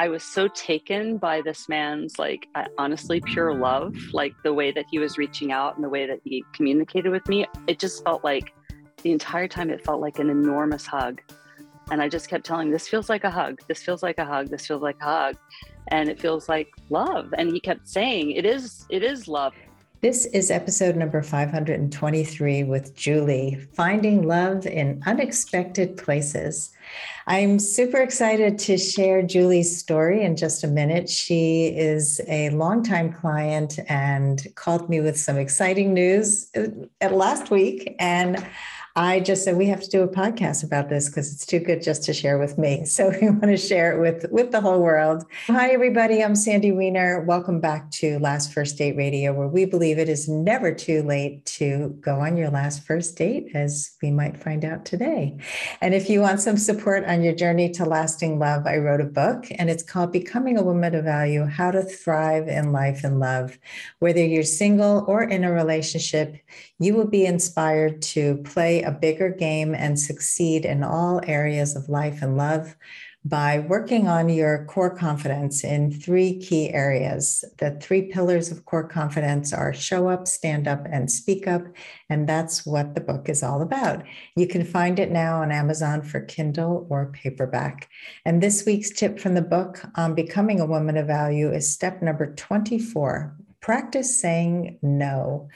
I was so taken by this man's, like, uh, honestly, pure love, like the way that he was reaching out and the way that he communicated with me. It just felt like the entire time, it felt like an enormous hug. And I just kept telling, this feels like a hug. This feels like a hug. This feels like a hug. And it feels like love. And he kept saying, it is, it is love. This is episode number 523 with Julie, Finding Love in Unexpected Places. I'm super excited to share Julie's story in just a minute. She is a longtime client and called me with some exciting news uh, last week. And I just said we have to do a podcast about this because it's too good just to share with me. So we want to share it with with the whole world. Hi everybody, I'm Sandy Weiner. Welcome back to Last First Date Radio, where we believe it is never too late to go on your last first date, as we might find out today. And if you want some support on your journey to lasting love, I wrote a book and it's called Becoming a Woman of Value: How to Thrive in Life and Love. Whether you're single or in a relationship, you will be inspired to play a bigger game and succeed in all areas of life and love by working on your core confidence in three key areas. The three pillars of core confidence are show up, stand up, and speak up. And that's what the book is all about. You can find it now on Amazon for Kindle or paperback. And this week's tip from the book on becoming a woman of value is step number 24 practice saying no.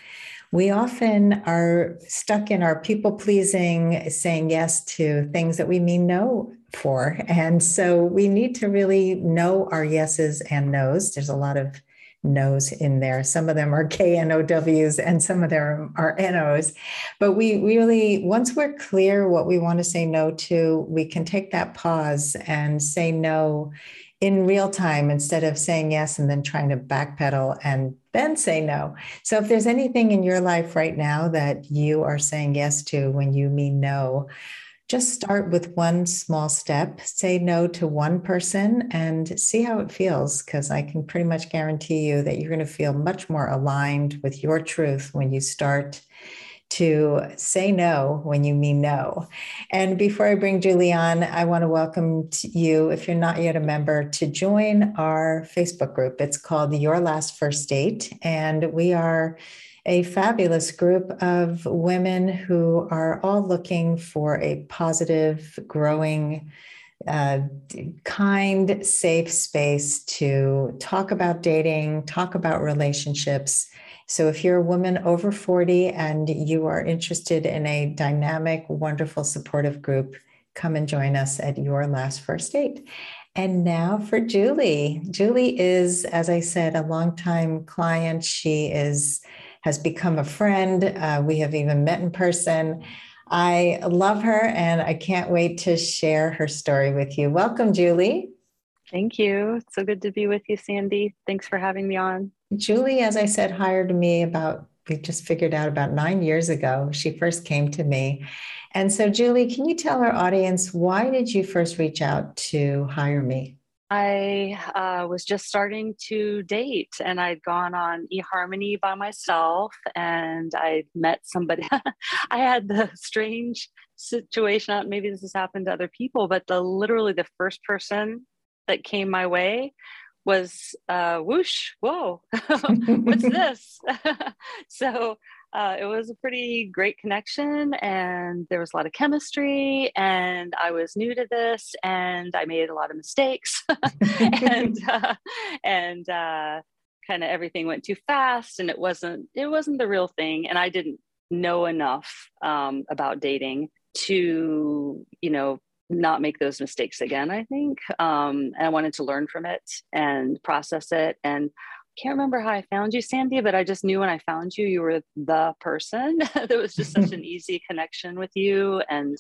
We often are stuck in our people pleasing, saying yes to things that we mean no for. And so we need to really know our yeses and nos. There's a lot of no's in there. Some of them are K N O W's and some of them are N O's. But we really, once we're clear what we want to say no to, we can take that pause and say no in real time instead of saying yes and then trying to backpedal and then say no. So if there's anything in your life right now that you are saying yes to when you mean no, just start with one small step. Say no to one person and see how it feels, because I can pretty much guarantee you that you're going to feel much more aligned with your truth when you start to say no when you mean no. And before I bring Julie on, I want to welcome you, if you're not yet a member, to join our Facebook group. It's called Your Last First Date. And we are a fabulous group of women who are all looking for a positive, growing, uh, kind, safe space to talk about dating, talk about relationships, so if you're a woman over 40 and you are interested in a dynamic, wonderful, supportive group, come and join us at your last first date. And now for Julie. Julie is, as I said, a longtime client. She is has become a friend. Uh, we have even met in person. I love her and I can't wait to share her story with you. Welcome, Julie. Thank you. It's so good to be with you, Sandy. Thanks for having me on. Julie, as I said, hired me about, we just figured out about nine years ago. She first came to me. And so, Julie, can you tell our audience why did you first reach out to hire me? I uh, was just starting to date and I'd gone on eHarmony by myself and I met somebody. I had the strange situation, maybe this has happened to other people, but the literally the first person that came my way was uh, whoosh, whoa, what's this? so uh, it was a pretty great connection, and there was a lot of chemistry. And I was new to this, and I made a lot of mistakes, and uh, and uh, kind of everything went too fast, and it wasn't it wasn't the real thing. And I didn't know enough um, about dating to you know not make those mistakes again i think um, and i wanted to learn from it and process it and I can't remember how i found you sandy but i just knew when i found you you were the person there was just such an easy connection with you and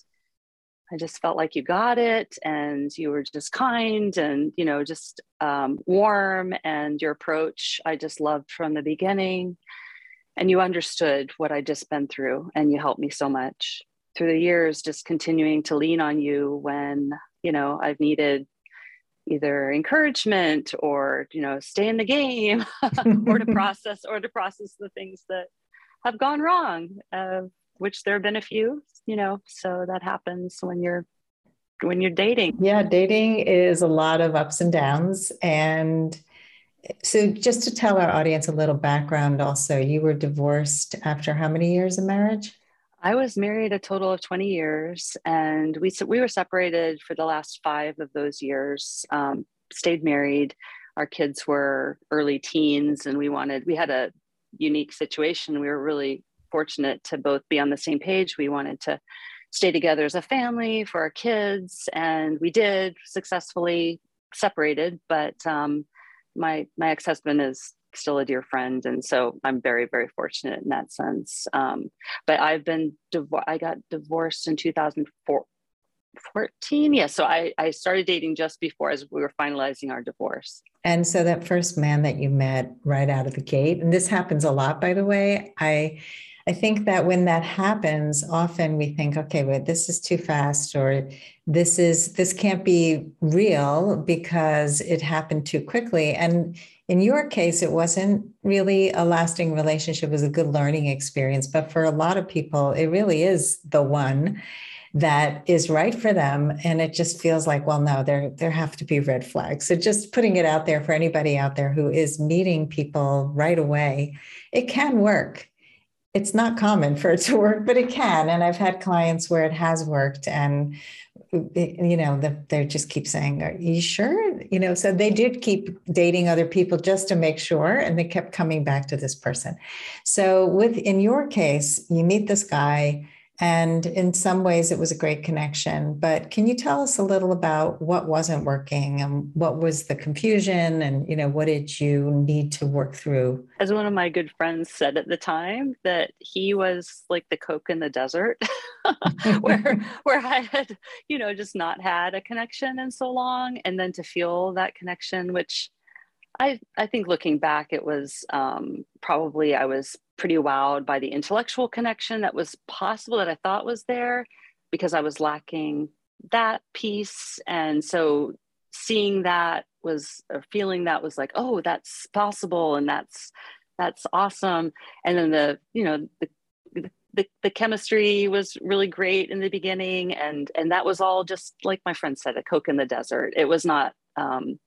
i just felt like you got it and you were just kind and you know just um, warm and your approach i just loved from the beginning and you understood what i'd just been through and you helped me so much through the years just continuing to lean on you when you know i've needed either encouragement or you know stay in the game or to process or to process the things that have gone wrong uh, which there have been a few you know so that happens when you're when you're dating. Yeah, dating is a lot of ups and downs. And so, just to tell our audience a little background, also, you were divorced after how many years of marriage? I was married a total of 20 years, and we we were separated for the last five of those years. Um, stayed married. Our kids were early teens, and we wanted we had a unique situation. We were really fortunate to both be on the same page. We wanted to stay together as a family for our kids, and we did successfully separated. But um, my my ex husband is still a dear friend, and so I'm very very fortunate in that sense. Um, but I've been div- I got divorced in 2004. 14 yeah so I, I started dating just before as we were finalizing our divorce and so that first man that you met right out of the gate and this happens a lot by the way i I think that when that happens, often we think, okay, wait, this is too fast, or this is this can't be real because it happened too quickly. And in your case, it wasn't really a lasting relationship, it was a good learning experience. But for a lot of people, it really is the one that is right for them and it just feels like well no there there have to be red flags so just putting it out there for anybody out there who is meeting people right away it can work it's not common for it to work, but it can. And I've had clients where it has worked, and you know, the, they just keep saying, "Are you sure?" You know, so they did keep dating other people just to make sure, and they kept coming back to this person. So, with in your case, you meet this guy and in some ways, it was a great connection. But can you tell us a little about what wasn't working and what was the confusion and, you know, what did you need to work through? As one of my good friends said at the time, that he was like the Coke in the desert, where, where I had, you know, just not had a connection in so long. And then to feel that connection, which I, I think looking back, it was um, probably I was pretty wowed by the intellectual connection that was possible that I thought was there because I was lacking that piece. And so seeing that was or feeling that was like, oh, that's possible and that's that's awesome. And then the, you know, the the, the chemistry was really great in the beginning and and that was all just like my friend said a coke in the desert it was not um,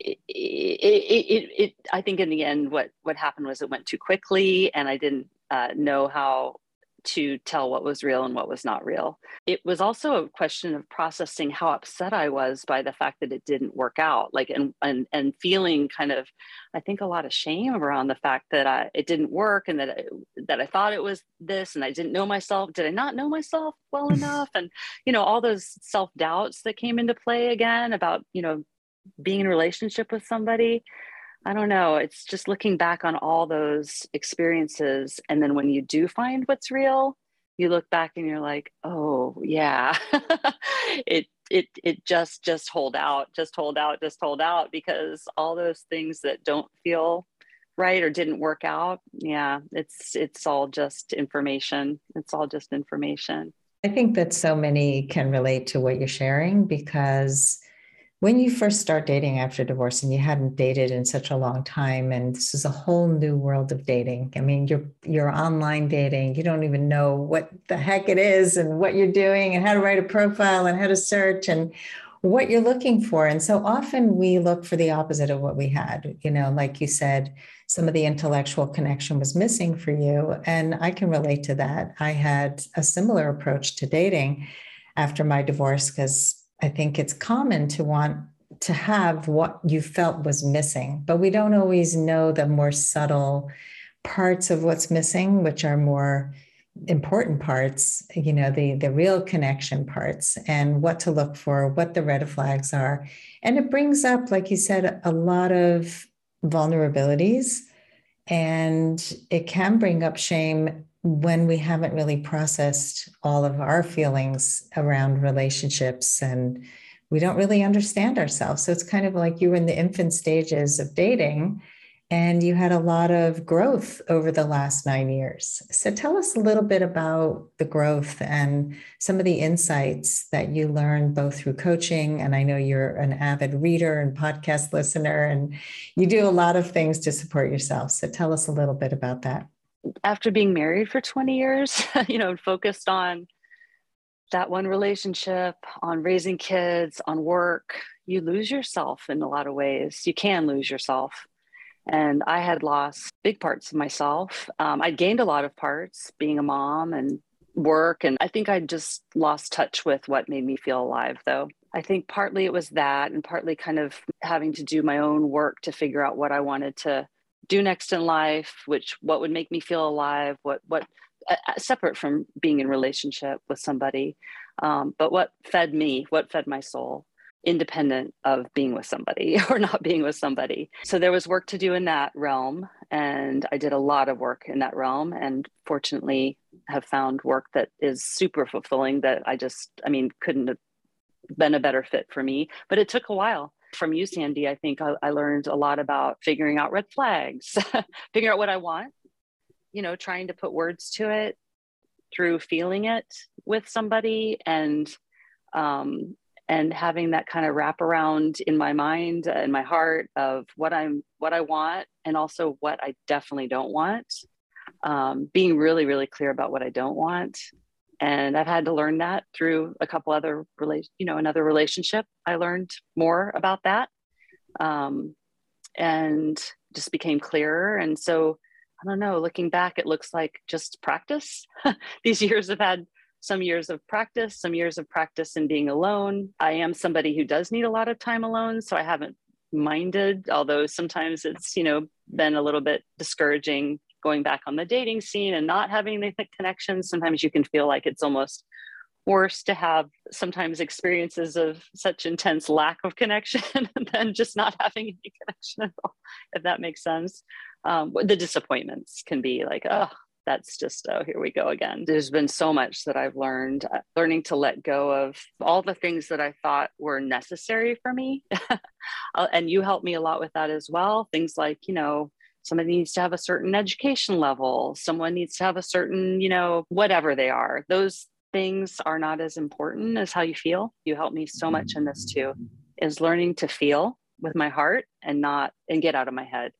it, it, it, I think in the end, what, what happened was it went too quickly and I didn't uh, know how to tell what was real and what was not real. It was also a question of processing how upset I was by the fact that it didn't work out, like and and and feeling kind of, I think a lot of shame around the fact that I it didn't work and that I, that I thought it was this and I didn't know myself. Did I not know myself well enough? And you know all those self doubts that came into play again about you know being in relationship with somebody i don't know. It's just looking back on all those experiences and then when you do find what's real you look back and you're like oh yeah. It it it just just hold out just hold out just hold out because all those things that don't feel right or didn't work out yeah it's it's all just information. It's all just information. I think that so many can relate to what you're sharing because when you first start dating after divorce and you hadn't dated in such a long time and this is a whole new world of dating. I mean you're you're online dating. You don't even know what the heck it is and what you're doing and how to write a profile and how to search and what you're looking for. And so often we look for the opposite of what we had. You know like you said some of the intellectual connection was missing for you and i can relate to that. I had a similar approach to dating after my divorce because I think it's common to want to have what you felt was missing, but we don't always know the more subtle parts of what's missing, which are more important parts, you know, the the real connection parts and what to look for, what the red flags are. And it brings up, like you said, a lot of vulnerabilities. And it can bring up shame when we haven't really processed all of our feelings around relationships and we don't really understand ourselves. So it's kind of like you were in the infant stages of dating and you had a lot of growth over the last nine years. So tell us a little bit about the growth and some of the insights that you learned both through coaching. And I know you're an avid reader and podcast listener, and you do a lot of things to support yourself. So tell us a little bit about that after being married for 20 years, you know, focused on that one relationship, on raising kids, on work, you lose yourself in a lot of ways. You can lose yourself. And I had lost big parts of myself. Um, I'd gained a lot of parts being a mom and work. And I think I just lost touch with what made me feel alive, though. I think partly it was that, and partly kind of having to do my own work to figure out what I wanted to do next in life, which what would make me feel alive, what what uh, uh, separate from being in relationship with somebody, um, but what fed me, what fed my soul, independent of being with somebody or not being with somebody. So there was work to do in that realm, and I did a lot of work in that realm, and fortunately have found work that is super fulfilling. That I just, I mean, couldn't have been a better fit for me, but it took a while from you, Sandy, I think I, I learned a lot about figuring out red flags, figuring out what I want, you know, trying to put words to it through feeling it with somebody and um, and having that kind of wrap around in my mind and my heart of what I'm what I want and also what I definitely don't want. Um, being really really clear about what I don't want and i've had to learn that through a couple other relation you know another relationship. I learned more about that um, and just became clearer. And so i don't know looking back it looks like just practice. These years have had some years of practice some years of practice in being alone. I am somebody who does need a lot of time alone so i haven't minded although sometimes it's you know been a little bit discouraging going back on the dating scene and not having the connections, sometimes you can feel like it's almost worse to have sometimes experiences of such intense lack of connection than just not having any connection at all, if that makes sense. Um, the disappointments can be like, oh, that's just, oh, here we go again. There's been so much that I've learned, uh, learning to let go of all the things that I thought were necessary for me. Uh, and you helped me a lot with that as well. Things like, you know, somebody needs to have a certain education level. Someone needs to have a certain you know whatever they are. Those things are not as important as how you feel. You helped me so much in this too is learning to feel with my heart and not and get out of my head.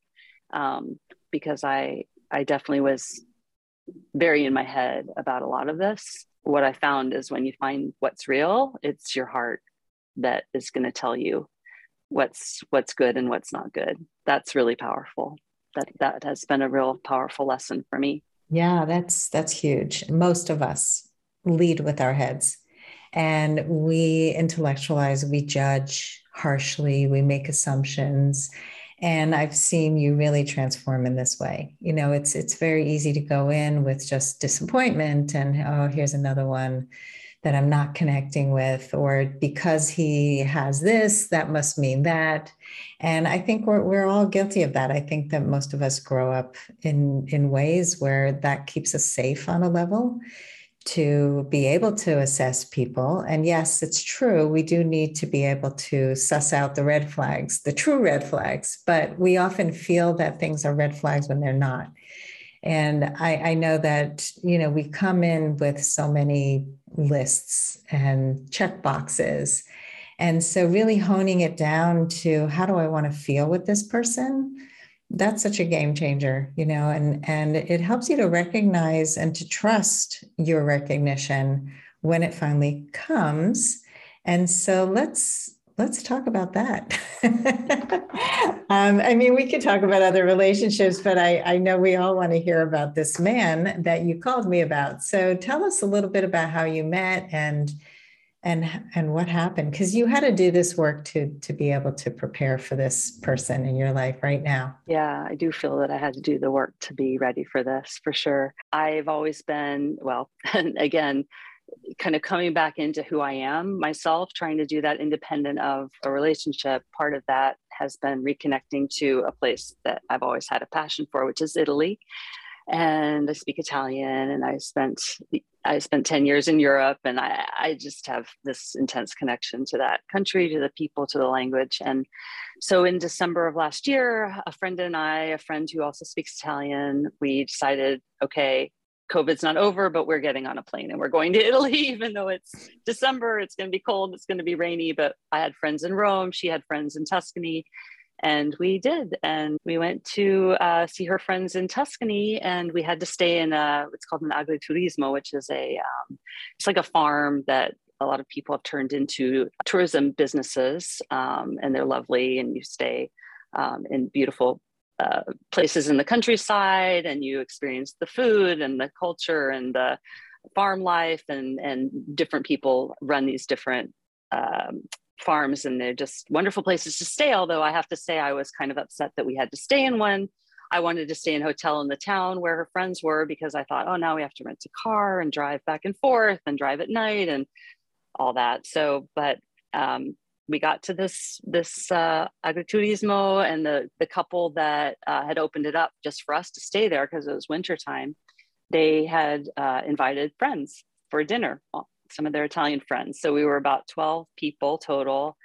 Um, because i i definitely was very in my head about a lot of this. What i found is when you find what's real it's your heart that is going to tell you what's what's good and what's not good. That's really powerful that that has been a real powerful lesson for me. Yeah that's that's huge. Most of us lead with our heads and we intellectualize we judge harshly we make assumptions and i've seen you really transform in this way. You know it's it's very easy to go in with just disappointment and oh here's another one that I'm not connecting with, or because he has this, that must mean that. And I think we're, we're all guilty of that. I think that most of us grow up in, in ways where that keeps us safe on a level to be able to assess people. And yes, it's true, we do need to be able to suss out the red flags, the true red flags, but we often feel that things are red flags when they're not. And I, I know that, you know, we come in with so many lists and check boxes. And so, really honing it down to how do I want to feel with this person? That's such a game changer, you know, and, and it helps you to recognize and to trust your recognition when it finally comes. And so, let's let's talk about that. um, I mean, we could talk about other relationships, but I, I know we all want to hear about this man that you called me about. So tell us a little bit about how you met and and and what happened because you had to do this work to to be able to prepare for this person in your life right now yeah i do feel that i had to do the work to be ready for this for sure i've always been well again kind of coming back into who I am myself, trying to do that independent of a relationship. Part of that has been reconnecting to a place that I've always had a passion for, which is Italy. And I speak Italian, and I spent I spent ten years in Europe, and I, I just have this intense connection to that country, to the people, to the language. And so, in December of last year, a friend and I, a friend who also speaks Italian, we decided, okay, COVID's not over, but we're getting on a plane and we're going to Italy, even though it's December, it's going to be cold, it's going to be rainy. But I had friends in Rome, she had friends in Tuscany. And we did. And we went to uh, see her friends in Tuscany and we had to stay in a, what's called an agriturismo, which is a, um, it's like a farm that a lot of people have turned into tourism businesses um, and they're lovely and you stay um, in beautiful uh, places in the countryside and you experience the food and the culture and the farm life and and different people run these different um, farms and they're just wonderful places to stay. Although i have to say i was kind of upset that we had to stay in one. I wanted to stay in a hotel in the town where her friends were because i thought oh now we have to rent a car and drive back and forth and drive at night and all that. So but um, we got to this this uh, agriturismo and the the couple that uh, had opened it up just for us to stay there because it was winter time. They had uh, invited friends for dinner some of their italian friends. So we were about 12 people total.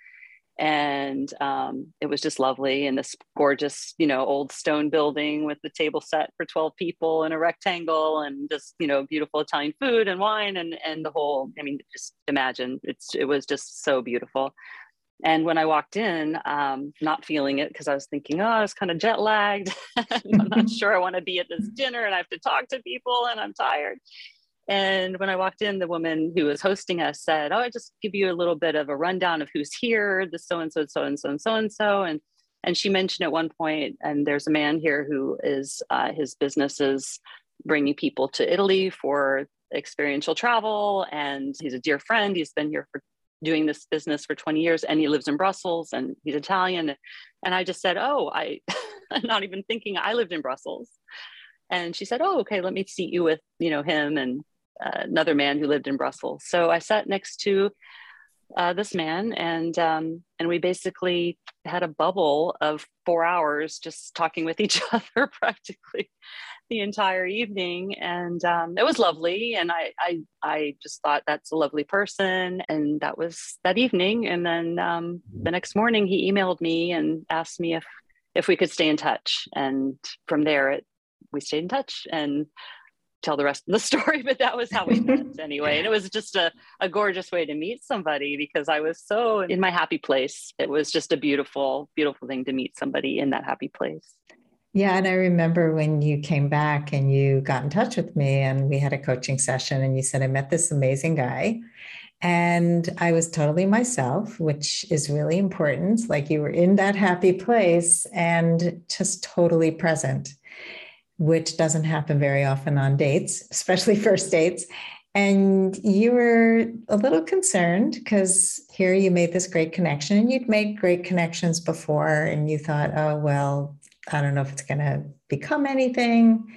And um, it was just lovely in this gorgeous you know old stone building with the table set for 12 people in a rectangle and just you know beautiful italian food and wine and and the whole i mean just imagine it's it was just so beautiful and when I walked in, um, not feeling it because I was thinking, oh, I was kind of jet lagged. I'm not sure I want to be at this dinner and I have to talk to people and I'm tired. And when I walked in, the woman who was hosting us said, Oh, I just give you a little bit of a rundown of who's here, the so and so, so and so, and so and so. And and she mentioned at one point, and there's a man here who is uh, his business is bringing people to Italy for experiential travel, and he's a dear friend. He's been here for doing this business for 20 years and he lives in Brussels and he's Italian. And I just said, Oh, I, not even thinking I lived in Brussels. And she said, Oh, okay, let me seat you with, you know, him and uh, another man who lived in Brussels. So I sat next to uh, this man and um, and we basically had a bubble of four hours just talking with each other practically the entire evening and um, it was lovely and I, I i just thought that's a lovely person and that was that evening and then um, the next morning he emailed me and asked me if if we could stay in touch and from there it we stayed in touch and tell the rest of the story, but that was how we met anyway. And it was just a, a gorgeous way to meet somebody because I was so in my happy place. It was just a beautiful, beautiful thing to meet somebody in that happy place. Yeah. And I remember when you came back and you got in touch with me and we had a coaching session and you said, I met this amazing guy. And I was totally myself, which is really important. Like you were in that happy place and just totally present which doesn't happen very often on dates, especially first dates. And you were a little concerned because here you made this great connection and you'd made great connections before, and you thought, oh, well, I don't know if it's going to become anything.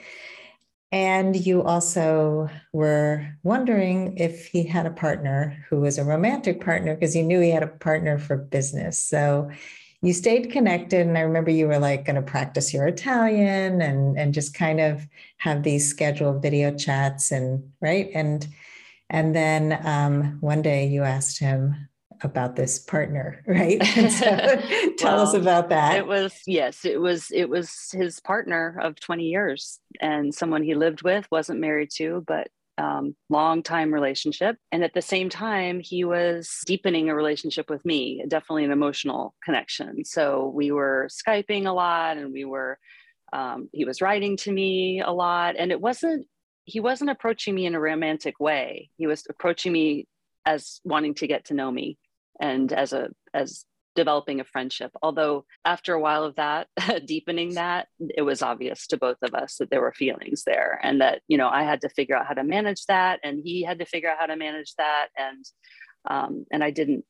And you also were wondering if he had a partner who was a romantic partner because you knew he had a partner for business. So you stayed connected and i remember you were like going to practice your italian and and just kind of have these scheduled video chats and right and and then um, one day you asked him about this partner right so tell well, us about that it was yes it was it was his partner of 20 years and someone he lived with wasn't married to but um, long time relationship. And at the same time, he was deepening a relationship with me, definitely an emotional connection. So we were Skyping a lot and we were, um, he was writing to me a lot. And it wasn't, he wasn't approaching me in a romantic way. He was approaching me as wanting to get to know me and as a, as developing a friendship. Although after a while of that, deepening that, it was obvious to both of us that there were feelings there and that, you know, I had to figure out how to manage that and he had to figure out how to manage that. And um, and I didn't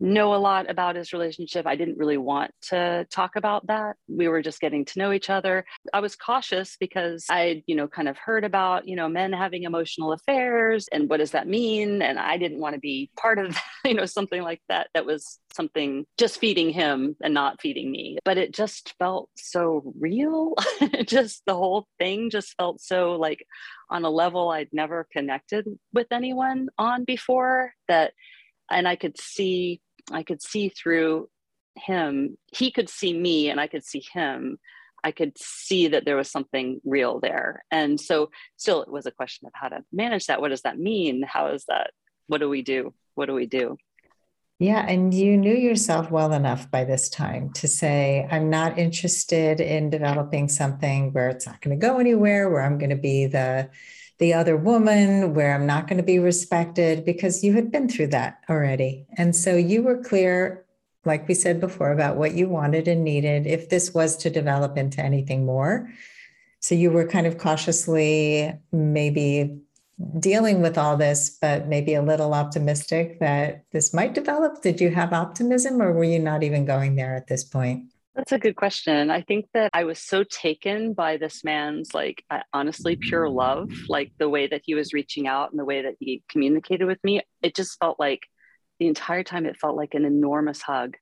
know a lot about his relationship. I didn't really want to talk about that. We were just getting to know each other. I was cautious because I, you know, kind of heard about, you know, men having emotional affairs and what does that mean? And I didn't want to be part of, you know, something like that. That was something just feeding him and not feeding me. But it just felt so real. just the whole thing just felt so like on a level I'd never connected with anyone on before that and I could see I could see through him. He could see me and I could see him. I could see that there was something real there. And so still it was a question of how to manage that. What does that mean? How is that? What do we do? What do we do? Yeah, and you knew yourself well enough by this time to say, I'm not interested in developing something where it's not going to go anywhere, where I'm going to be the the other woman, where I'm not going to be respected, because you had been through that already. And so you were clear, like we said before, about what you wanted and needed if this was to develop into anything more. So you were kind of cautiously maybe dealing with all this, but maybe a little optimistic that this might develop? Did you have optimism or were you not even going there at this point? That's a good question. I think that I was so taken by this man's, like, honestly, pure love, like the way that he was reaching out and the way that he communicated with me. It just felt like the entire time, it felt like an enormous hug.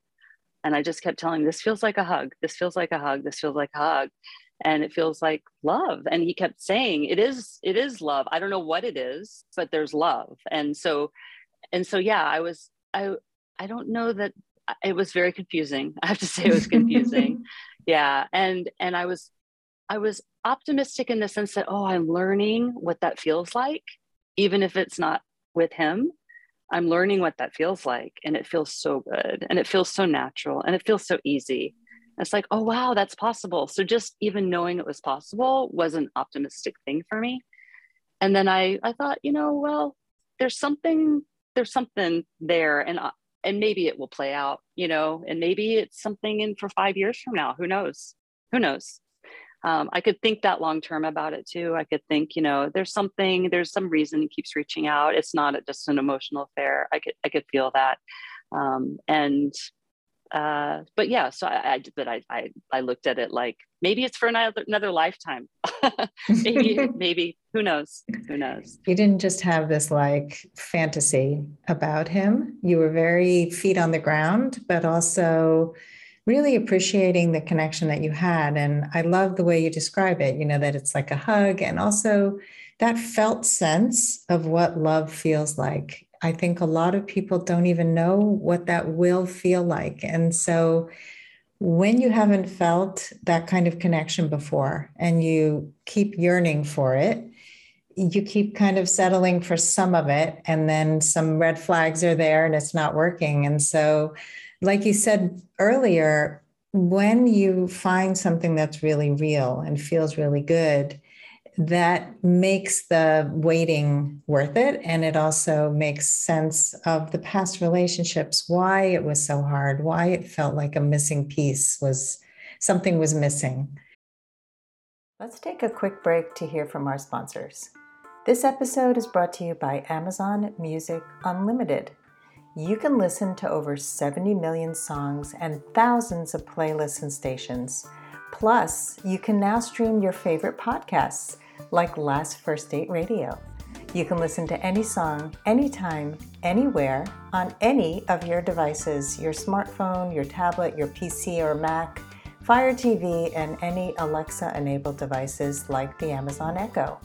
And I just kept telling this feels like a hug. This feels like a hug. This feels like a hug and it feels like love and he kept saying it is it is love i don't know what it is but there's love and so and so yeah i was i i don't know that it was very confusing i have to say it was confusing yeah and and i was i was optimistic in the sense that oh i'm learning what that feels like even if it's not with him i'm learning what that feels like and it feels so good and it feels so natural and it feels so easy it's like, oh, wow, that's possible. So just even knowing it was possible was an optimistic thing for me. And then I, I thought, you know, well, there's something, there's something there and, and maybe it will play out, you know, and maybe it's something in for five years from now. Who knows? Who knows? Um, I could think that long term about it too. I could think, you know, there's something, there's some reason he keeps reaching out. It's not just an emotional affair. I could, I could feel that. Um, and uh, but yeah, so I, I, but I, I, I looked at it like maybe it's for another another lifetime. maybe, maybe who knows? Who knows? You didn't just have this like fantasy about him. You were very feet on the ground, but also really appreciating the connection that you had. And I love the way you describe it. You know that it's like a hug, and also that felt sense of what love feels like I think a lot of people don't even know what that will feel like. And so when you haven't felt that kind of connection before and you keep yearning for it, you keep kind of settling for some of it, and then some red flags are there and it's not working. And so, like you said earlier, when you find something that's really real and feels really good, that makes the waiting worth it. And it also makes sense of the past relationships, why it was so hard, why it felt like a missing piece was something was missing. Let's take a quick break to hear from our sponsors. This episode is brought to you by Amazon Music Unlimited. You can listen to over 70 million songs and thousands of playlists and stations. Plus, you can now stream your favorite podcasts like Last First Date Radio. You can listen to any song, anytime, anywhere, on any of your devices your smartphone, your tablet, your PC or Mac, Fire TV, and any Alexa enabled devices like the Amazon Echo.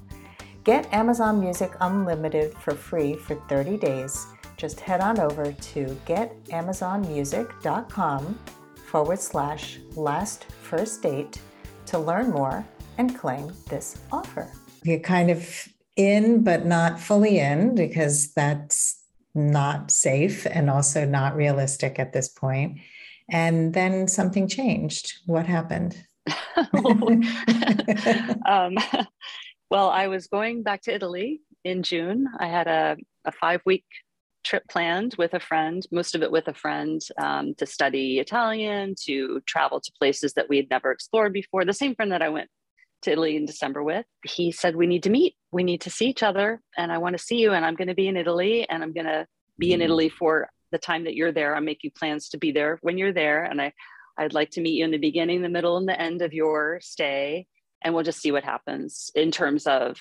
Get Amazon Music Unlimited for free for 30 days. Just head on over to getamazonmusic.com forward slash last first date to learn more and claim this offer. You're kind of in, but not fully in, because that's not safe and also not realistic at this point. And then something changed. What happened? um, well, I was going back to Italy in June. I had a, a five week trip planned with a friend, most of it with a friend, um, to study Italian, to travel to places that we had never explored before. The same friend that I went to Italy in December with, he said, We need to meet. We need to see each other. And I want to see you. And I'm going to be in Italy and I'm going to be in mm-hmm. Italy for the time that you're there. I'm making plans to be there when you're there. And I, I'd like to meet you in the beginning, the middle, and the end of your stay. And we'll just see what happens in terms of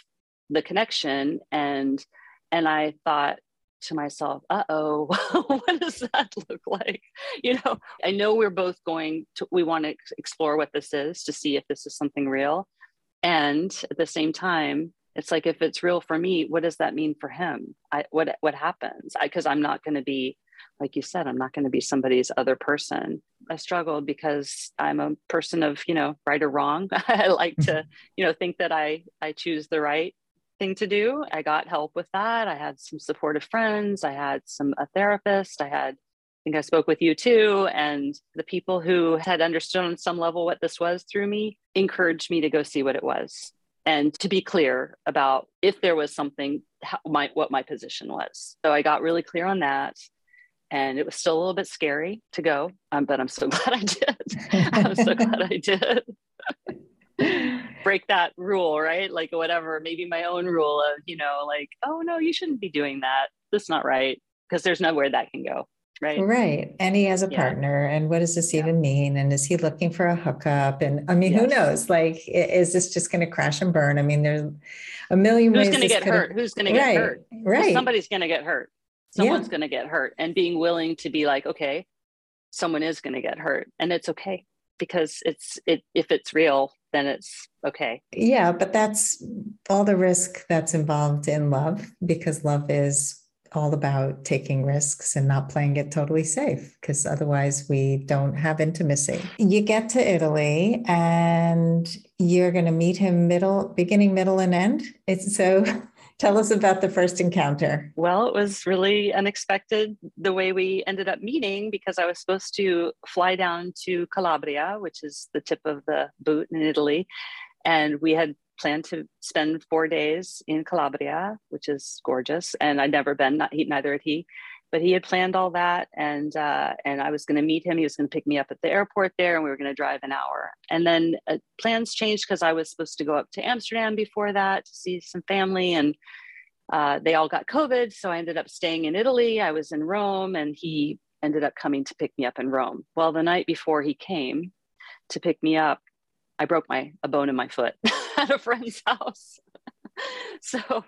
the connection. And and I thought to myself, uh oh, what does that look like? You know, I know we're both going to, we want to explore what this is to see if this is something real. And at the same time, it's like if it's real for me, what does that mean for him? I, what what happens? Because I'm not going to be, like you said, I'm not going to be somebody's other person. I struggled because I'm a person of you know right or wrong. I like to mm-hmm. you know think that I I choose the right thing to do. I got help with that. I had some supportive friends. I had some a therapist. I had think I spoke with you too. And the people who had understood on some level what this was through me encouraged me to go see what it was and to be clear about if there was something, how, my, what my position was. So I got really clear on that. And it was still a little bit scary to go, um, but I'm so glad I did. I'm so glad I did. break that rule, right? Like whatever, maybe my own rule of, you know, like, oh no, you shouldn't be doing that. That's not right. Because there's nowhere that can go. Right. Right. And he has a yeah. partner. And what does this yeah. even mean? And is he looking for a hookup? And I mean, yes. who knows? Like, is this just going to crash and burn? I mean, there's a million Who's ways. Who's going to get hurt? Who's going to get hurt? Right. Somebody's going to get hurt. Someone's yeah. going to get hurt. And being willing to be like, okay, someone is going to get hurt. And it's okay because it's it if it's real then it's okay yeah but that's all the risk that's involved in love because love is all about taking risks and not playing it totally safe because otherwise we don't have intimacy. You get to Italy and you're going to meet him middle, beginning, middle, and end. It's so Tell us about the first encounter. Well, it was really unexpected the way we ended up meeting because I was supposed to fly down to Calabria, which is the tip of the boot in Italy. And we had planned to spend four days in Calabria, which is gorgeous. And I'd never been, not he, neither had he but he had planned all that and uh, and I was going to meet him. He was going to pick me up at the airport there, and we were going to drive an hour. And then uh, plans changed because I was supposed to go up to Amsterdam before that to see some family, and uh, they all got COVID. So I ended up staying in Italy. I was in Rome, and he ended up coming to pick me up in Rome. Well, the night before he came to pick me up, I broke my a bone in my foot at a friend's house. so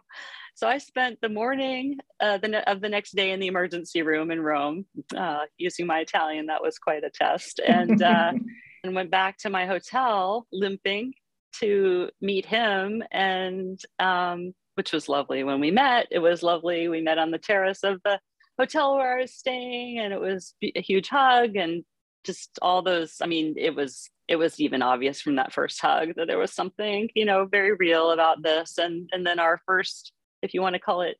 so I spent the morning uh, the, of the next day in the emergency room in Rome, uh, using my Italian. That was quite a test, and uh, and went back to my hotel limping to meet him, and um, which was lovely. When we met, it was lovely. We met on the terrace of the hotel where I was staying, and it was a huge hug and just all those. I mean, it was it was even obvious from that first hug that there was something you know very real about this and and then our first if you want to call it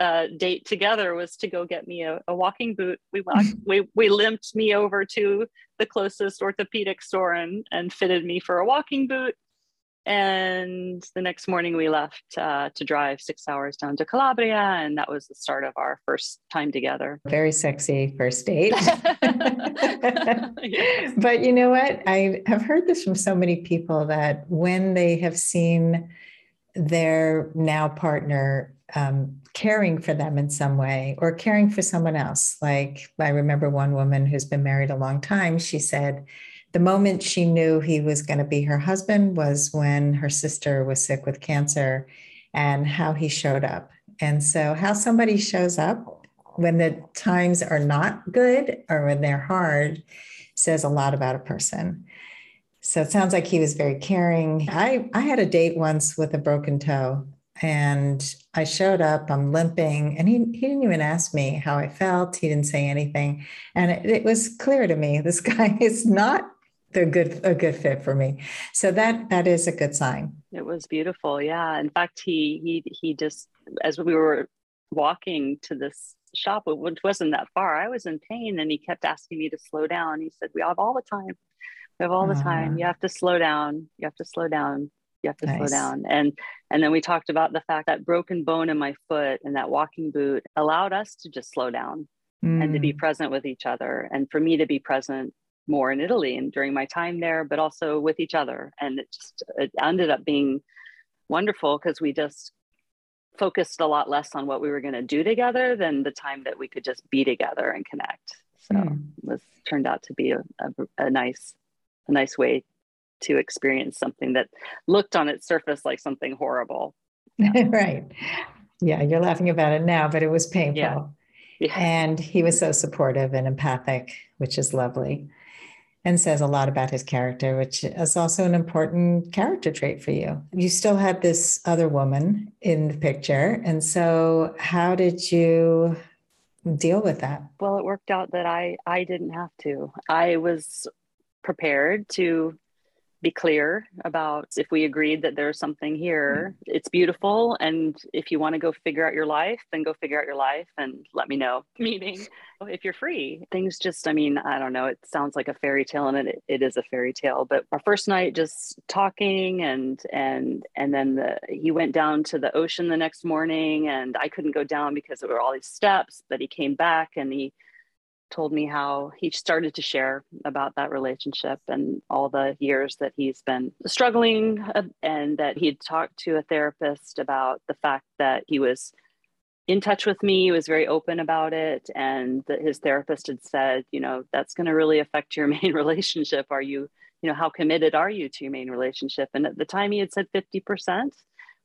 uh, date together was to go get me a, a walking boot. We walked, we we limped me over to the closest orthopedic store and and fitted me for a walking boot. And the next morning we left uh, to drive six hours down to Calabria, and that was the start of our first time together. Very sexy first date. yes. But you know what? I have heard this from so many people that when they have seen their now partner um, caring for them in some way or caring for someone else. Like I remember one woman who's been married a long time, she said the moment she knew he was going to be her husband was when her sister was sick with cancer and how he showed up. And so, how somebody shows up when the times are not good or when they're hard says a lot about a person. So it sounds like he was very caring. I, I had a date once with a broken toe and I showed up, I'm limping, and he, he didn't even ask me how I felt. He didn't say anything. And it, it was clear to me this guy is not the good a good fit for me. So that that is a good sign. It was beautiful. Yeah. In fact, he he he just as we were walking to this shop, which wasn't that far, I was in pain and he kept asking me to slow down. He said, We have all the time we have all the time. You have to slow down. You have to slow down. You have to nice. slow down. And and then we talked about the fact that broken bone in my foot and that walking boot allowed us to just slow down mm. and to be mm. present with each other. And for me to be present more in Italy and during my time there, but also with each other. And it just it ended up being wonderful because we just focused a lot less on what we were going to do together than the time that we could just be together and connect. So mm. it was turned out to be a, a, a nice a nice way to experience something that looked on its surface like something horrible. Yeah. right. Yeah, you're laughing about it now, but it was painful. Yeah. yeah. And he was so supportive and empathic, which is lovely and says a lot about his character, which is also an important character trait for you. You still had this other woman in the picture. And so, how did you deal with that? Well, it worked out that I I didn't have to. I was prepared to be clear about if we agreed that there's something here, mm-hmm. it's beautiful. And if you want to go figure out your life, then go figure out your life and let me know. Meaning, if you're free, things just, I mean, I don't know, it sounds like a fairy tale and it, it is a fairy tale. But our first night just talking and, and, and then the, he went down to the ocean the next morning and I couldn't go down because there were all these steps, but he came back and he, told me how he started to share about that relationship and all the years that he's been struggling uh, and that he had talked to a therapist about the fact that he was in touch with me he was very open about it and that his therapist had said you know that's going to really affect your main relationship. Are you you know how committed are you to your main relationship? And at the time he had said 50%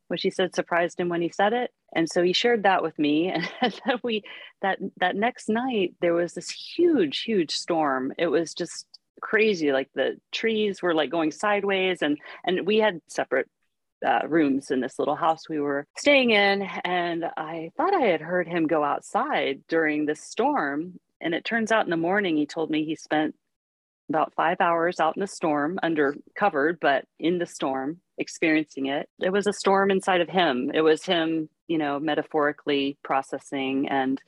which he said surprised him when he said it. And so he shared that with me. And that we that that next night there was this huge, huge storm. It was just crazy. Like the trees were like going sideways and and we had separate uh, rooms in this little house we were staying in. And I thought I had heard him go outside during this storm. And it turns out in the morning, he told me he spent about five hours out in the storm, under covered, but in the storm, experiencing it. It was a storm inside of him. It was him, you know, metaphorically processing and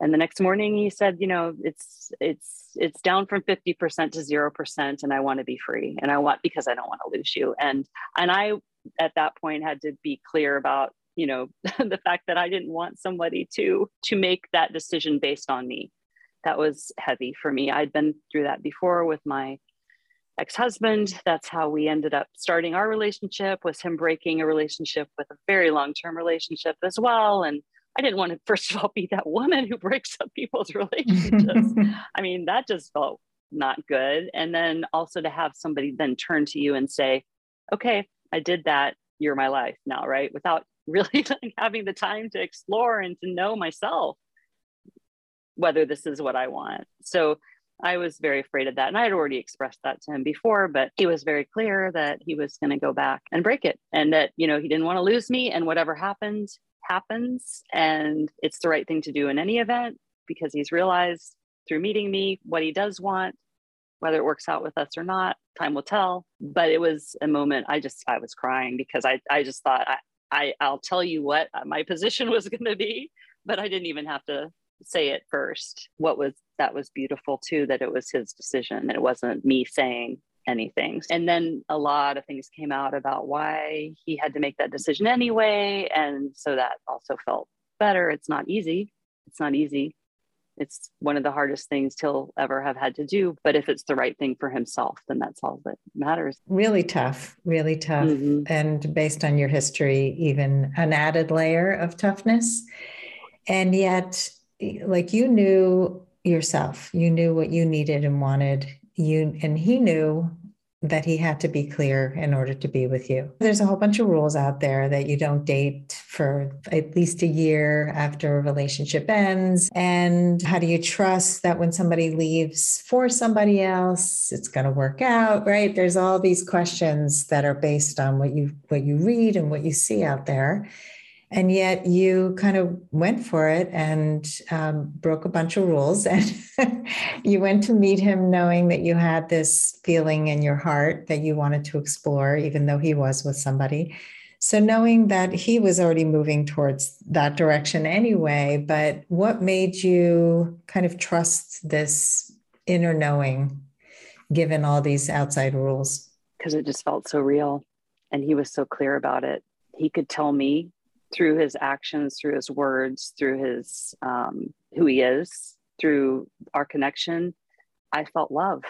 and the next morning he said, you know, it's it's it's down from 50% to 0% and I want to be free and I want because I don't want to lose you. And and I at that point had to be clear about you know the fact that i didn't want somebody to to make that decision based on me that was heavy for me. I'd been through that before with my ex-husband. That's how we ended up starting our relationship was him breaking a relationship with a very long-term relationship as well. And I didn't want to, first of all, be that woman who breaks up people's relationships. I mean, that just felt not good. And then also to have somebody then turn to you and say, okay, I did that. You're my life now, right? Without really having the time to explore and to know myself whether this is what I want. So I was very afraid of that. And I had already expressed that to him before, but he was very clear that he was going to go back and break it and that, you know, he didn't want to lose me and whatever happened, happens. And it's the right thing to do in any event because he's realized through meeting me what he does want, whether it works out with us or not, time will tell. But it was a moment I just, I was crying because I, I just thought, I, I, I'll tell you what my position was going to be, but I didn't even have to say it first. What was that was beautiful too, that it was his decision, that it wasn't me saying anything. And then a lot of things came out about why he had to make that decision anyway. And so that also felt better. It's not easy. It's not easy. It's one of the hardest things he'll ever have had to do. But if it's the right thing for himself, then that's all that matters. Really tough, really tough. Mm-hmm. And based on your history, even an added layer of toughness. And yet, like you knew yourself you knew what you needed and wanted you and he knew that he had to be clear in order to be with you. There's a whole bunch of rules out there that you don't date for at least a year after a relationship ends. And how do you trust that when somebody leaves for somebody else, it's going to work out, right? There's all these questions that are based on what you what you read and what you see out there. And yet you kind of went for it and um, broke a bunch of rules. And you went to meet him knowing that you had this feeling in your heart that you wanted to explore, even though he was with somebody. So, knowing that he was already moving towards that direction anyway, but what made you kind of trust this inner knowing given all these outside rules? Because it just felt so real. And he was so clear about it. He could tell me through his actions, through his words, through his um, who he is, through our connection, I felt love.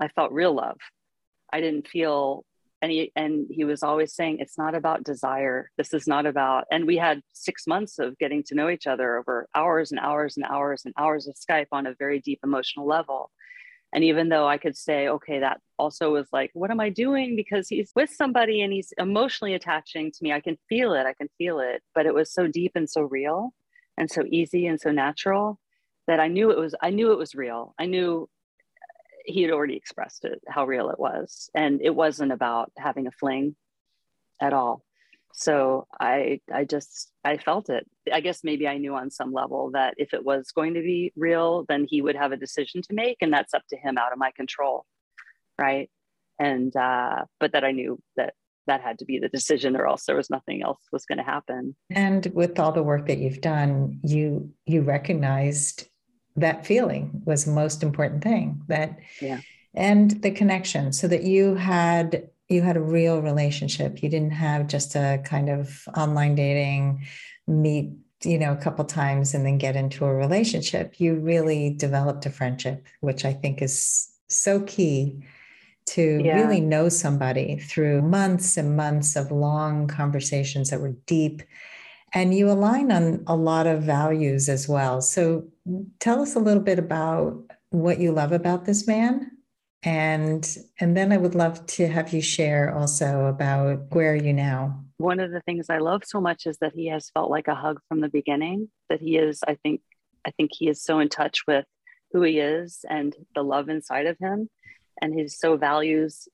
I felt real love. I didn't feel any, and he was always saying, it's not about desire. This is not about, and we had six months of getting to know each other over hours and hours and hours and hours of Skype on a very deep emotional level. And even though I could say, okay, that also was like, what am I doing? Because he's with somebody and he's emotionally attaching to me. I can feel it. I can feel it. But it was so deep and so real and so easy and so natural that I knew it was, I knew it was real. I knew he had already expressed it, how real it was. And it wasn't about having a fling at all so i i just i felt it. I guess maybe i knew on some level that if it was going to be real then he would have a decision to make and that's up to him out of my control right? And uh, but that I knew that that had to be the decision or else there was nothing else was going to happen. And with all the work that you've done you you recognized that feeling was the most important thing that yeah. and the connection so that you had you had a real relationship. You didn't have just a kind of online dating meet you know a couple times and then get into a relationship. You really developed a friendship which i think is so key to yeah. really know somebody through months and months of long conversations that were deep. And you align on a lot of values as well. So tell us a little bit about what you love about this man and and then i would love to have you share also about where are you now? One of the things i love so much is that he has felt like a hug from the beginning that he is i think i think he is so in touch with who he is and the love inside of him and he so values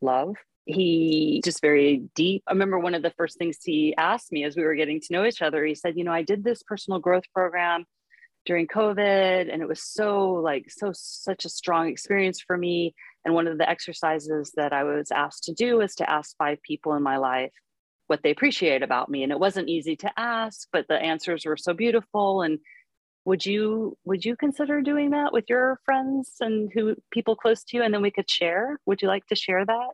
love. He just very deep i remember one of the first things he asked me as we were getting to know each other he said you know i did this personal growth program during COVID. And it was so like, so, such a strong experience for me. And one of the exercises that I was asked to do was to ask five people in my life what they appreciate about me. And it wasn't easy to ask, but the answers were so beautiful. And would you would you consider doing that with your friends and who people close to you and then we could share would you like to share that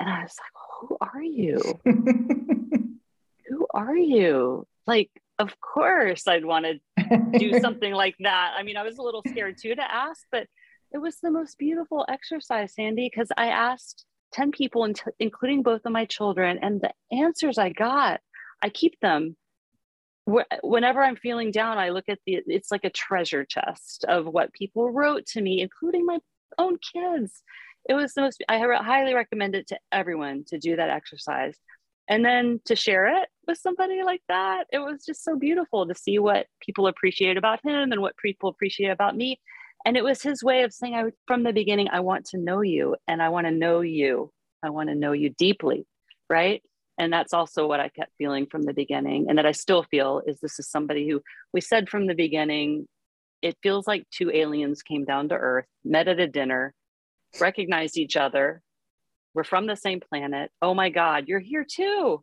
and i was like who are you who are you like of course I'd want to do something like that. I mean, I was a little scared too to ask, but it was the most beautiful exercise, Sandy, because I asked 10 people, including both of my children, and the answers I got, I keep them. Whenever I'm feeling down, I look at the, it's like a treasure chest of what people wrote to me, including my own kids. It was the most, I highly recommend it to everyone to do that exercise and then to share it with somebody like that it was just so beautiful to see what people appreciate about him and what people appreciate about me. And it was his way of saying i from the beginning i want to know you and i want to know you. I want to know you deeply right? And that's also what i kept feeling from the beginning and that i still feel is this is somebody who we said from the beginning it feels like two aliens came down to earth met at a dinner recognized each other we're from the same planet. Oh my god you're here too.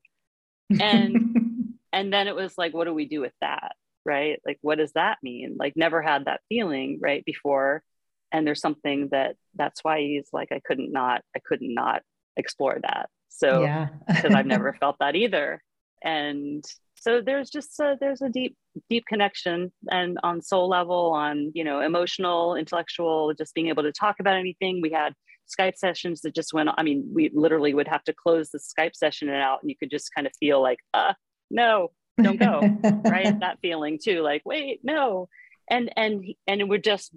And and then it was like what do we do with that right? Like what does that mean? Like never had that feeling right before. And there's something that that's why he's like i couldn't not i couldn't not explore that. So because i've never felt that either. And so there's just a, there's a deep deep connection and on soul level on you know emotional intellectual just being able to talk about anything we had Skype sessions that just went. I mean, we literally would have to close the Skype session and out, and you could just kind of feel like, uh, no, don't go, right? That feeling too, like, wait, no, and and and we're just.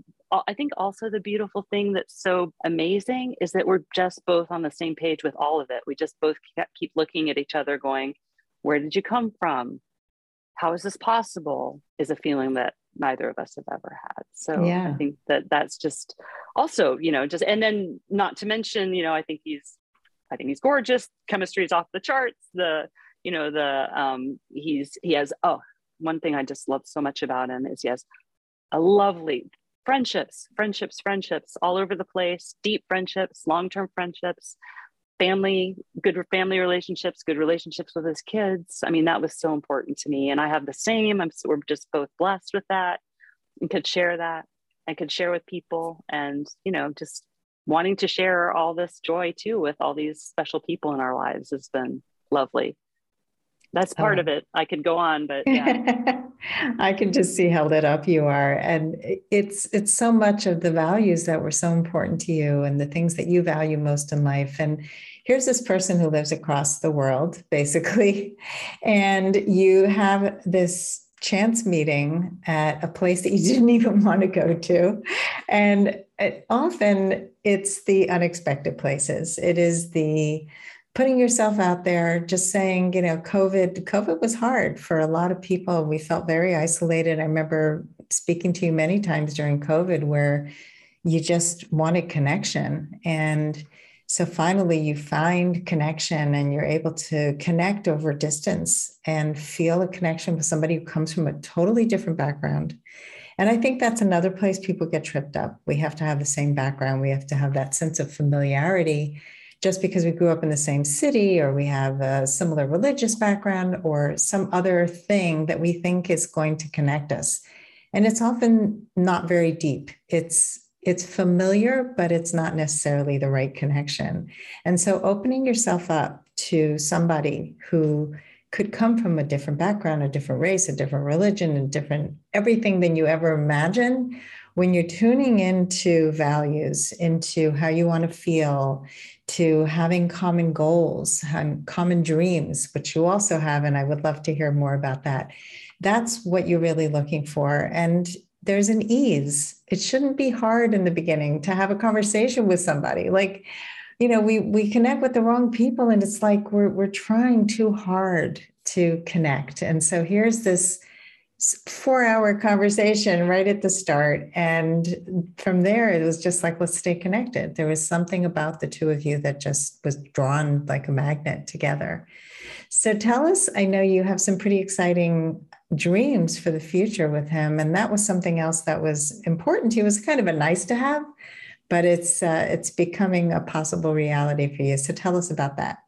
I think also the beautiful thing that's so amazing is that we're just both on the same page with all of it. We just both keep looking at each other, going, "Where did you come from? How is this possible?" Is a feeling that neither of us have ever had. So yeah. I think that that's just also, you know, just and then not to mention, you know, I think he's I think he's gorgeous. Chemistry is off the charts. The, you know, the um he's he has oh, one thing I just love so much about him is he has a lovely friendships, friendships, friendships all over the place, deep friendships, long-term friendships, family, good family relationships, good relationships with his kids. I mean, that was so important to me. And I have the same. I'm we're just both blessed with that and could share that and could share with people and, you know, just wanting to share all this joy too with all these special people in our lives has been lovely. That's part oh. of it. I could go on, but yeah. I can just see how lit up you are. And it's it's so much of the values that were so important to you and the things that you value most in life. And here's this person who lives across the world, basically, and you have this chance meeting at a place that you didn't even want to go to. And it, often it's the unexpected places. It is the putting yourself out there, just saying, you know, COVID, COVID was hard for a lot of people. We felt very isolated. I remember speaking to you many times during COVID where you just wanted connection. And so finally, you find connection and you're able to connect over distance and feel a connection with somebody who comes from a totally different background. And I think that's another place people get tripped up. We have to have the same background, we have to have that sense of familiarity. just because we grew up in the same city or we have a similar religious background or some other thing that we think is going to connect us. And it's often not very deep. It's it's familiar, but it's not necessarily the right connection. And so opening yourself up to somebody who could come from a different background, a different race, a different religion, and different everything than you ever imagine. When you're tuning into values, into how you want to feel, to having common goals and common dreams, which you also have, and I would love to hear more about that. That's what you're really looking for. And there's an ease. It shouldn't be hard in the beginning to have a conversation with somebody. Like, you know, we we connect with the wrong people and it's like we're we're trying too hard to connect. And so here's this four hour conversation right at the start. And from there, it was just like, let's stay connected. There was something about the two of you that just was drawn like a magnet together. So tell us, I know you have some pretty exciting dreams for the future with him. And that was something else that was important. He was kind of a nice to have, but it's uh, it's becoming a possible reality for you. So tell us about that.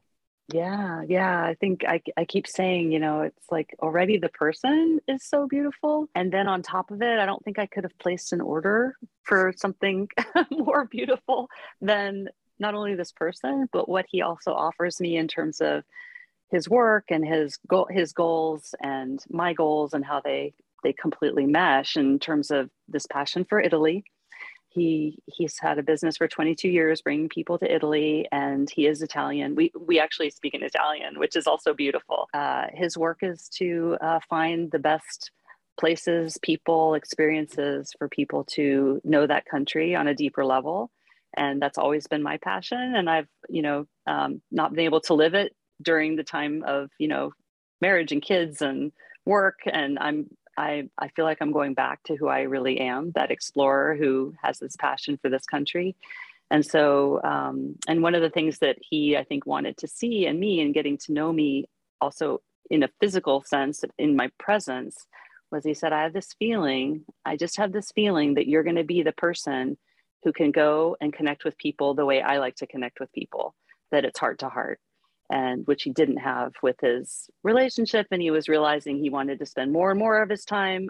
Yeah, yeah. I think I, I keep saying, you know, it's like already the person is so beautiful. And then on top of it, I don't think I could have placed an order for something more beautiful than not only this person, but what he also offers me in terms of his work and his goal his goals and my goals and how they they completely mesh in terms of this passion for Italy. He he's had a business for 22 years bringing people to italy and he is italian. We we actually speak in italian which is also beautiful. Uh, his work is to uh, find the best places people experiences for people to know that country on a deeper level. And that's always been my passion. And i've you know um, not been able to live it during the time of you know marriage and kids and work and i'm I, I feel like I'm going back to who I really am, that explorer who has this passion for this country. And so, um, and one of the things that he, I think, wanted to see in me and getting to know me also in a physical sense, in my presence, was he said, I have this feeling, I just have this feeling that you're going to be the person who can go and connect with people the way I like to connect with people, that it's heart to heart and which he didn't have with his relationship and he was realizing he wanted to spend more and more of his time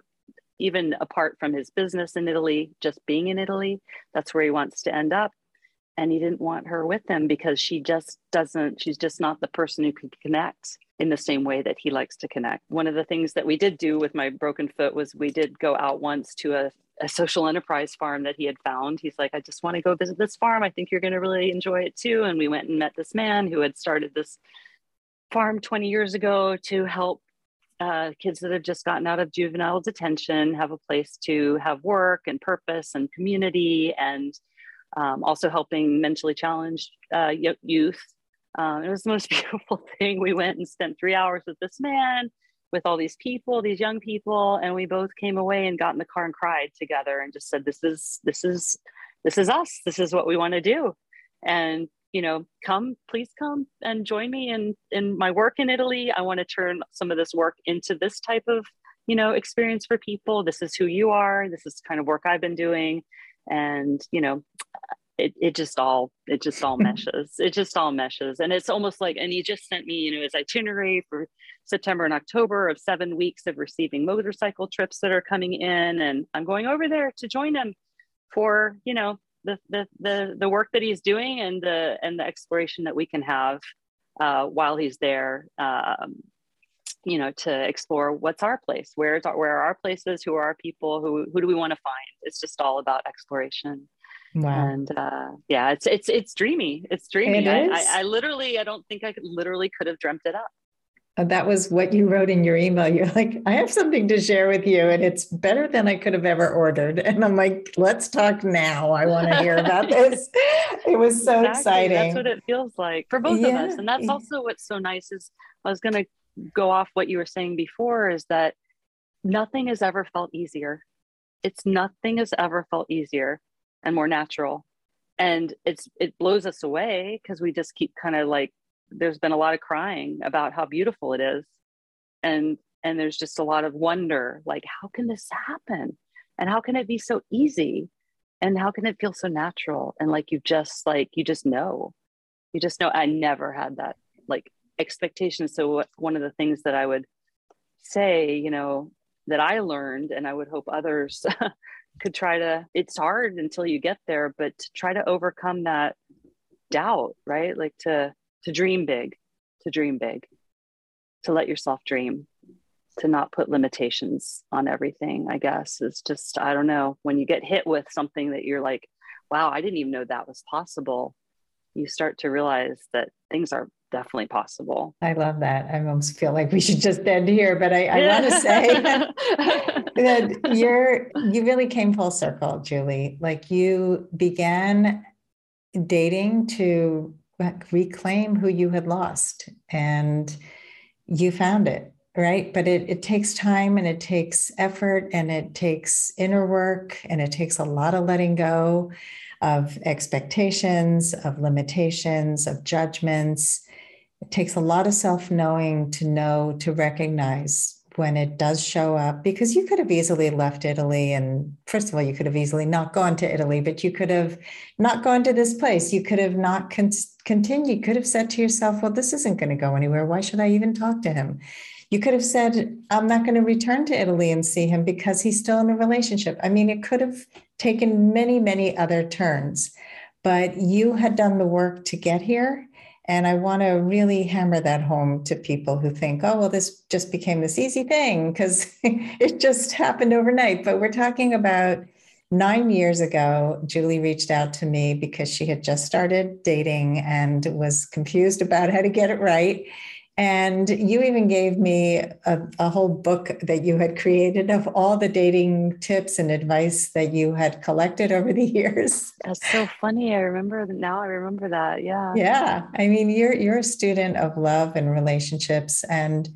even apart from his business in Italy just being in Italy. That's where he wants to end up. And he didn't want her with him because she just doesn't she's just not the person who can connect in the same way that he likes to connect. One of the things that we did do with my broken foot was we did go out once to a a social enterprise farm that he had found. He's like, I just want to go visit this farm. I think you're going to really enjoy it too. And we went and met this man who had started this farm 20 years ago to help uh, kids that have just gotten out of juvenile detention have a place to have work and purpose and community, and um, also helping mentally challenged uh, youth. Um, it was the most beautiful thing. We went and spent three hours with this man with all these people, these young people, and we both came away and got in the car and cried together and just said, "This is this is this is us. This is what we want to do." And you know, come, please come and join me in in my work in Italy. I want to turn some of this work into this type of you know experience for people. This is who you are. This is kind of work I've been doing, and you know, it, it just all it just all meshes it just all meshes and it's almost like and he just sent me you know his itinerary for september and october of seven weeks of receiving motorcycle trips that are coming in and i'm going over there to join him for you know the the the, the work that he's doing and the and the exploration that we can have uh, while he's there um, you know to explore what's our place where's our where are our places who are our people who who do we want to find it's just all about exploration Wow. And uh, yeah, it's it's it's dreamy. It's dreamy. It I, I, I, literally, I don't think I could, literally could have dreamt it up. That was what you wrote in your email. You're like, I have something to share with you, and it's better than I could have ever ordered. And I'm like, let's talk now. I want to hear about this. It was so exactly. exciting. That's what it feels like for both yeah. of us. And that's also what's so nice is I was going to go off what you were saying before is that nothing has ever felt easier. It's nothing has ever felt easier and more natural and it's it blows us away because we just keep kind of like there's been a lot of crying about how beautiful it is. And and there's just a lot of wonder like how can this happen? And how can it be so easy? And how can it feel so natural? And like you just like you just know. You just know. I never had that like expectation. So one of the things that I would say, you know, that I learned and I would hope others could try to it's hard until you get there, but to try to overcome that doubt, right? Like to to dream big, to dream big, to let yourself dream, to not put limitations on everything, I guess. It's just I don't know, when you get hit with something that you're like, wow, I didn't even know that was possible you start to realize that things are definitely possible. I love that. I almost feel like we should just end here, but I, I want to say that you're you really came full circle, Julie. Like you began dating to reclaim who you had lost and you found it right but it, it takes time and it takes effort and it takes inner work and it takes a lot of letting go of expectations, of limitations, of judgments. It takes a lot of self knowing to know, to recognize when it does show up, because you could have easily left Italy. And first of all, you could have easily not gone to Italy, but you could have not gone to this place. You could have not con- continued. You could have said to yourself, well, this isn't going to go anywhere. Why should I even talk to him? You could have said, I'm not going to return to Italy and see him because he's still in a relationship. I mean, it could have taken many, many other turns, but you had done the work to get here. And I want to really hammer that home to people who think, oh, well, this just became this easy thing because it just happened overnight. But we're talking about nine years ago, Julie reached out to me because she had just started dating and was confused about how to get it right. And you even gave me a, a, whole book that you had created of all the dating tips and advice that you had collected over the years. That's so funny. I remember now I remember that. Yeah. Yeah. I mean, you're you're a student of love and relationships and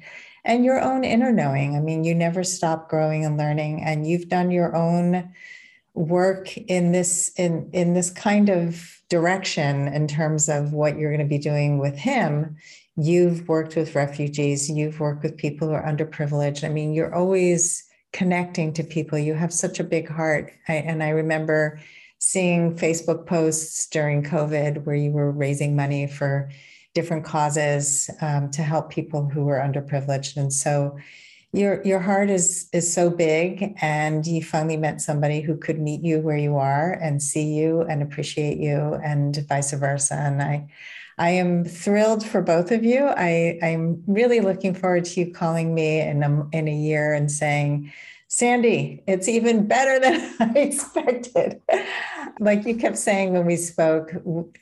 and your own inner knowing. I mean, you never stop growing and learning and you've done your own work in this in in this kind of direction in terms of what you're going to be doing with him You've worked with refugees, you've worked with people who are underprivileged. I mean, you're always connecting to people. You have such a big heart. I, and I remember seeing Facebook posts during COVID where you were raising money for different causes um, to help people who were underprivileged. And so your your heart is is so big and you finally met somebody who could meet you where you are and see you and appreciate you and vice versa. And I I am thrilled for both of you. I, I'm really looking forward to you calling me in a, in a year and saying, Sandy, it's even better than I expected. like you kept saying when we spoke,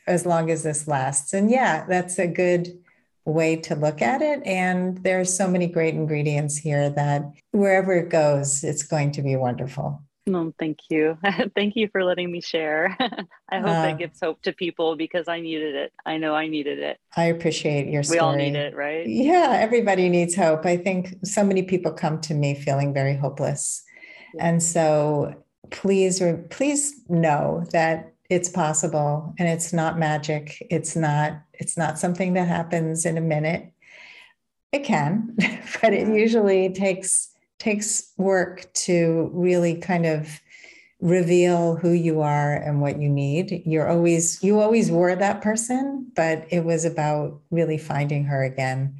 as long as this lasts. And yeah, that's a good way to look at it. And there's so many great ingredients here that wherever it goes, it's going to be wonderful. No, thank you. thank you for letting me share. I hope uh, it gives hope to people because I needed it. I know I needed it. I appreciate your story. We all need it, right? Yeah, everybody needs hope. I think so many people come to me feeling very hopeless. Yeah. And so please please know that it's possible and it's not magic. It's not it's not something that happens in a minute. It can, but it usually takes takes work to really kind of reveal who you are and what you need. You're always, you always were that person, but it was about really finding her again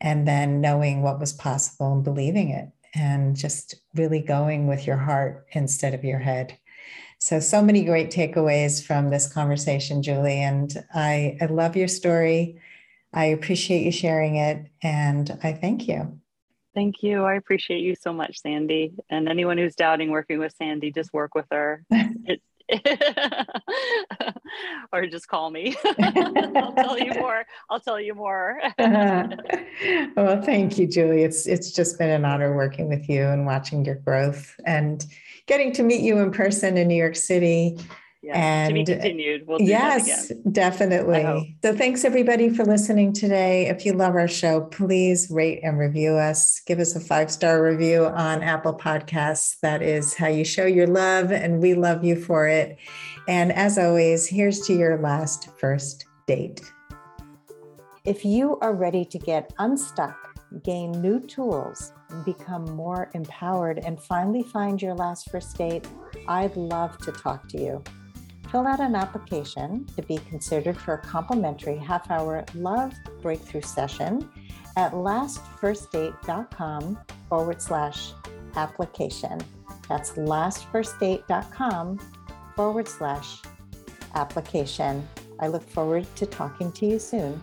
and then knowing what was possible and believing it and just really going with your heart instead of your head. So, so many great takeaways from this conversation, Julie. And I, I love your story. I appreciate you sharing it. And I thank you. Thank you. I appreciate you so much, Sandy. And anyone who's doubting working with Sandy, just work with her. It, or just call me. I'll tell you more. I'll tell you more. well, thank you, Julie. It's it's just been an honor working with you and watching your growth and getting to meet you in person in New York City yeah, and to be continued. We'll yes, definitely. So thanks everybody for listening today. If you love our show, please rate and review us. Give us a five star review on Apple Podcasts. That is how you show your love, and we love you for it. And as always, here's to your last first date. If you are ready to get unstuck, gain new tools, become more empowered, and finally find your last first date, I'd love to talk to you. Fill out an application to be considered for a complimentary half hour love breakthrough session at lastfirstdate.com forward slash application. That's lastfirstdate.com forward slash application. I look forward to talking to you soon.